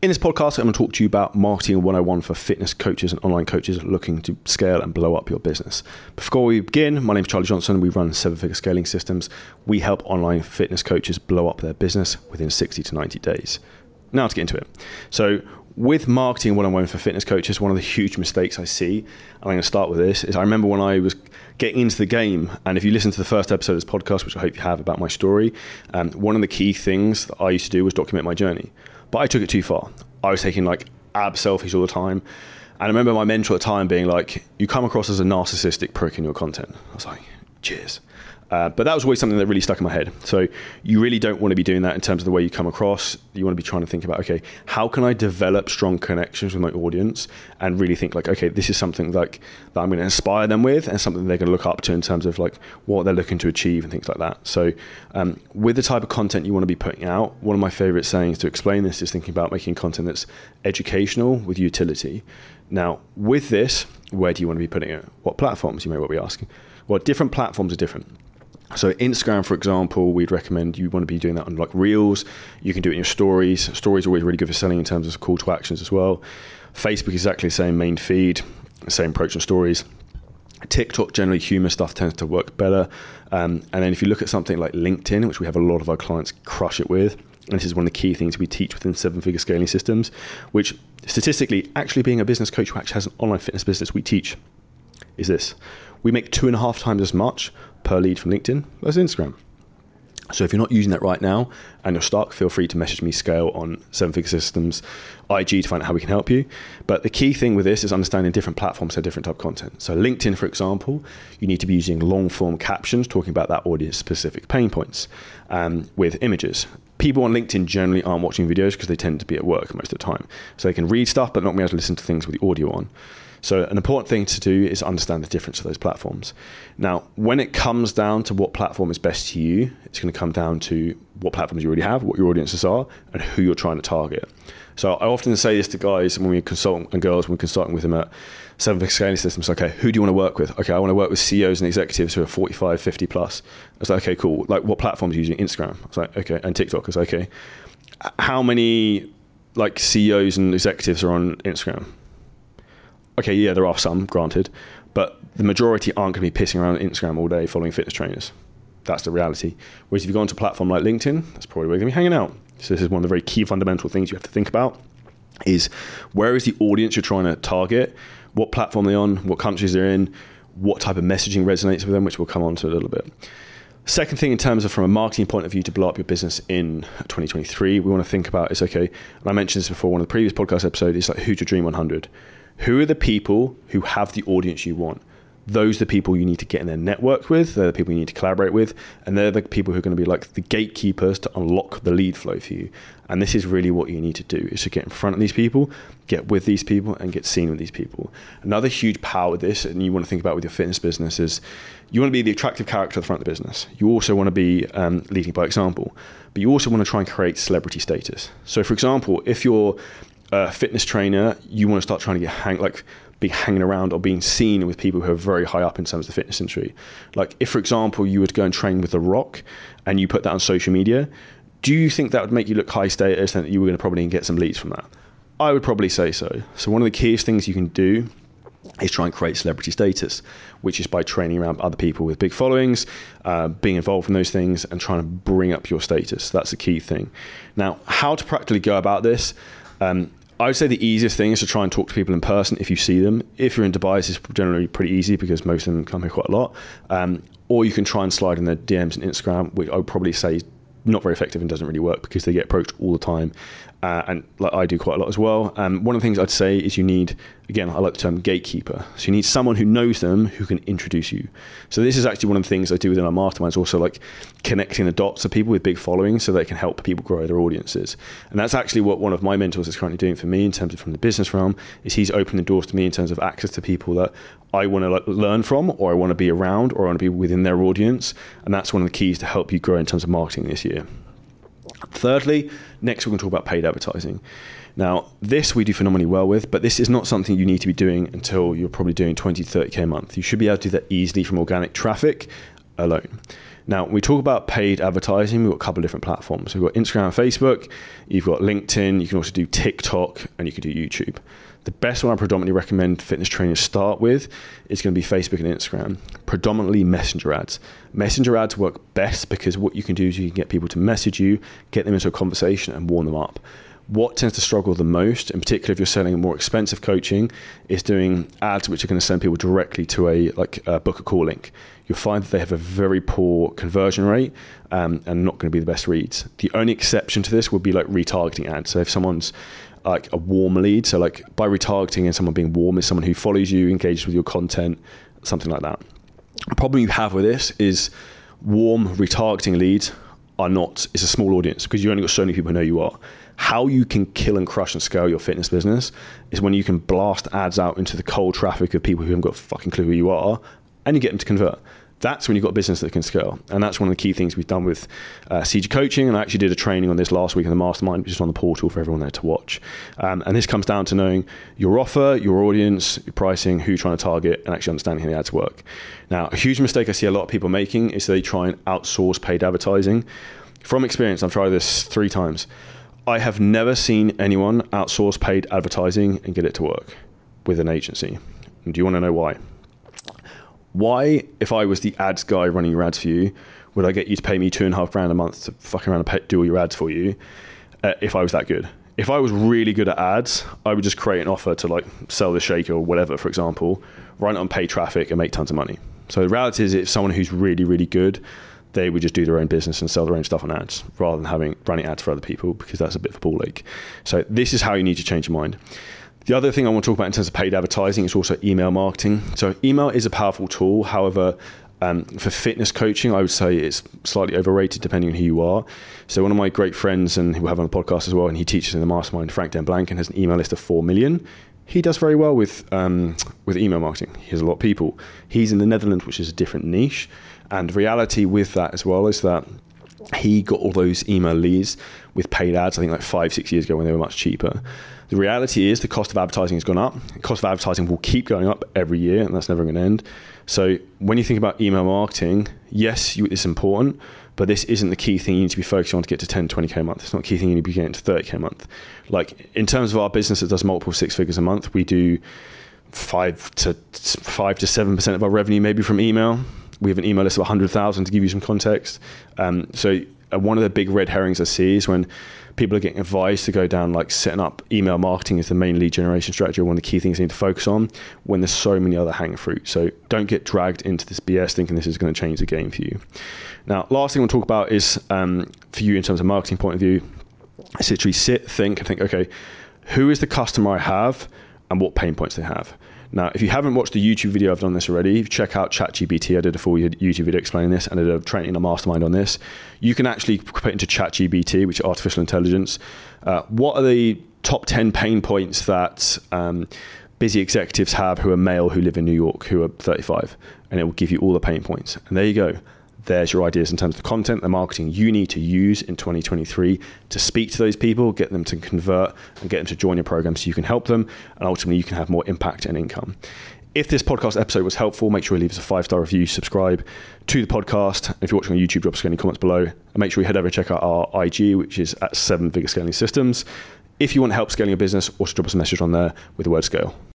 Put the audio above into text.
In this podcast, I'm going to talk to you about marketing 101 for fitness coaches and online coaches looking to scale and blow up your business. Before we begin, my name is Charlie Johnson. We run seven figure scaling systems. We help online fitness coaches blow up their business within 60 to 90 days. Now to get into it. So, with marketing 101 for fitness coaches, one of the huge mistakes I see, and I'm going to start with this, is I remember when I was getting into the game, and if you listen to the first episode of this podcast, which I hope you have about my story, um, one of the key things that I used to do was document my journey. But I took it too far. I was taking like ab selfies all the time. And I remember my mentor at the time being like, you come across as a narcissistic prick in your content. I was like, cheers. Uh, but that was always something that really stuck in my head. So you really don't want to be doing that in terms of the way you come across. You want to be trying to think about, okay, how can I develop strong connections with my audience and really think like, okay, this is something like that I'm going to inspire them with and something they're going to look up to in terms of like what they're looking to achieve and things like that. So um, with the type of content you want to be putting out, one of my favorite sayings to explain this is thinking about making content that's educational with utility. Now, with this, where do you want to be putting it? What platforms, you may well be asking? Well, different platforms are different. So Instagram, for example, we'd recommend you want to be doing that on like Reels. You can do it in your stories. Stories are always really good for selling in terms of call to actions as well. Facebook exactly the same main feed, same approach on stories. TikTok generally humor stuff tends to work better. Um, and then if you look at something like LinkedIn, which we have a lot of our clients crush it with, and this is one of the key things we teach within seven figure scaling systems, which statistically, actually being a business coach who actually has an online fitness business, we teach is this. We make two and a half times as much per lead from LinkedIn versus Instagram. So if you're not using that right now and you're stuck, feel free to message me scale on Seven Figure Systems IG to find out how we can help you. But the key thing with this is understanding different platforms have different type of content. So LinkedIn, for example, you need to be using long form captions talking about that audience specific pain points um, with images. People on LinkedIn generally aren't watching videos because they tend to be at work most of the time. So they can read stuff but not be able to listen to things with the audio on. So, an important thing to do is understand the difference of those platforms. Now, when it comes down to what platform is best to you, it's going to come down to what platforms you already have, what your audiences are, and who you're trying to target. So, I often say this to guys when we consult and girls when we're consulting with them at seven figure scaling systems. Okay, who do you want to work with? Okay, I want to work with CEOs and executives who are 45, 50 plus. I was like, okay, cool. Like, what platforms are you using? Instagram. I was like, okay, and TikTok. I was like, okay. How many like CEOs and executives are on Instagram? okay, yeah, there are some, granted, but the majority aren't going to be pissing around Instagram all day following fitness trainers. That's the reality. Whereas if you go onto a platform like LinkedIn, that's probably where you're going to be hanging out. So this is one of the very key fundamental things you have to think about is where is the audience you're trying to target, what platform they're on, what countries they're in, what type of messaging resonates with them, which we'll come on to a little bit. Second thing, in terms of from a marketing point of view to blow up your business in 2023, we want to think about is okay. And I mentioned this before, one of the previous podcast episodes is like who's your dream 100. Who are the people who have the audience you want? Those are the people you need to get in their network with. They're the people you need to collaborate with. And they're the people who are going to be like the gatekeepers to unlock the lead flow for you. And this is really what you need to do is to get in front of these people, get with these people, and get seen with these people. Another huge power of this, and you want to think about with your fitness business, is you want to be the attractive character at the front of the business. You also want to be um, leading by example, but you also want to try and create celebrity status. So, for example, if you're a fitness trainer, you want to start trying to get hang like be hanging around or being seen with people who are very high up in terms of the fitness industry. Like if, for example, you were to go and train with The Rock and you put that on social media, do you think that would make you look high status and you were going to probably get some leads from that? I would probably say so. So one of the keyest things you can do is try and create celebrity status, which is by training around other people with big followings, uh, being involved in those things, and trying to bring up your status. That's the key thing. Now, how to practically go about this? Um, I would say the easiest thing is to try and talk to people in person if you see them. If you're in Dubai, it's generally pretty easy because most of them come here quite a lot. Um, or you can try and slide in their DMs and Instagram, which I would probably say is not very effective and doesn't really work because they get approached all the time uh, and like I do quite a lot as well. Um, one of the things I'd say is you need, again, I like the term gatekeeper. So you need someone who knows them who can introduce you. So this is actually one of the things I do within our masterminds, also like connecting the dots of people with big followings so they can help people grow their audiences. And that's actually what one of my mentors is currently doing for me in terms of from the business realm is he's opening the doors to me in terms of access to people that I want to like, learn from or I want to be around or I want to be within their audience. And that's one of the keys to help you grow in terms of marketing this year. Thirdly, next we're going to talk about paid advertising. Now, this we do phenomenally well with, but this is not something you need to be doing until you're probably doing 20 30k a month. You should be able to do that easily from organic traffic alone. Now, we talk about paid advertising, we've got a couple of different platforms. We've got Instagram and Facebook, you've got LinkedIn, you can also do TikTok, and you can do YouTube. The best one I predominantly recommend fitness trainers start with is going to be Facebook and Instagram, predominantly messenger ads. Messenger ads work best because what you can do is you can get people to message you, get them into a conversation, and warm them up what tends to struggle the most, in particular if you're selling more expensive coaching, is doing ads which are going to send people directly to a like a book a call link. You'll find that they have a very poor conversion rate um, and not going to be the best reads. The only exception to this would be like retargeting ads. So if someone's like a warm lead, so like by retargeting and someone being warm is someone who follows you, engages with your content, something like that. The problem you have with this is warm retargeting leads are not. It's a small audience because you only got so many people who know you are how you can kill and crush and scale your fitness business is when you can blast ads out into the cold traffic of people who haven't got a fucking clue who you are and you get them to convert. That's when you've got a business that can scale. And that's one of the key things we've done with uh, CG Coaching. And I actually did a training on this last week in the mastermind, which is on the portal for everyone there to watch. Um, and this comes down to knowing your offer, your audience, your pricing, who you're trying to target, and actually understanding how the ads work. Now, a huge mistake I see a lot of people making is they try and outsource paid advertising. From experience, I've tried this three times I have never seen anyone outsource paid advertising and get it to work with an agency. And do you want to know why? Why, if I was the ads guy running your ads for you, would I get you to pay me two and a half grand a month to fucking around and pay, do all your ads for you uh, if I was that good? If I was really good at ads, I would just create an offer to like sell the shaker or whatever, for example, run it on paid traffic and make tons of money. So the reality is, if someone who's really, really good they would just do their own business and sell their own stuff on ads rather than having running ads for other people because that's a bit of a ball ache. So this is how you need to change your mind. The other thing I want to talk about in terms of paid advertising is also email marketing. So email is a powerful tool. However, um, for fitness coaching, I would say it's slightly overrated depending on who you are. So one of my great friends and who we have on the podcast as well, and he teaches in the mastermind, Frank Den Blanken, has an email list of four million. He does very well with um, with email marketing. He has a lot of people. He's in the Netherlands, which is a different niche. And reality with that as well is that he got all those email leads with paid ads, I think like five, six years ago when they were much cheaper. The reality is the cost of advertising has gone up. The cost of advertising will keep going up every year, and that's never going to end. So when you think about email marketing, yes, you, it's important, but this isn't the key thing you need to be focusing on to get to 10, 20K a month. It's not the key thing you need to be getting to 30K a month. Like in terms of our business that does multiple six figures a month, we do five to five to seven percent of our revenue maybe from email we have an email list of 100,000 to give you some context. Um, so one of the big red herrings I see is when people are getting advice to go down like setting up email marketing as the main lead generation strategy, one of the key things you need to focus on when there's so many other hanging fruit. So don't get dragged into this BS thinking this is going to change the game for you. Now, last thing I want to talk about is um, for you in terms of marketing point of view, is literally sit, think, and think, okay, who is the customer I have and what pain points they have? Now, if you haven't watched the YouTube video, I've done this already. Check out ChatGPT. I did a full YouTube video explaining this, and I did a training, a mastermind on this. You can actually put into ChatGPT, which is artificial intelligence. Uh, what are the top ten pain points that um, busy executives have who are male, who live in New York, who are 35, and it will give you all the pain points. And there you go there's your ideas in terms of the content, the marketing you need to use in 2023 to speak to those people, get them to convert, and get them to join your program so you can help them, and ultimately you can have more impact and income. If this podcast episode was helpful, make sure you leave us a five star review, subscribe to the podcast. If you're watching on YouTube, drop us any comments below, and make sure you head over and check out our IG, which is at Seven Figure Scaling Systems. If you want help scaling your business, also drop us a message on there with the word scale.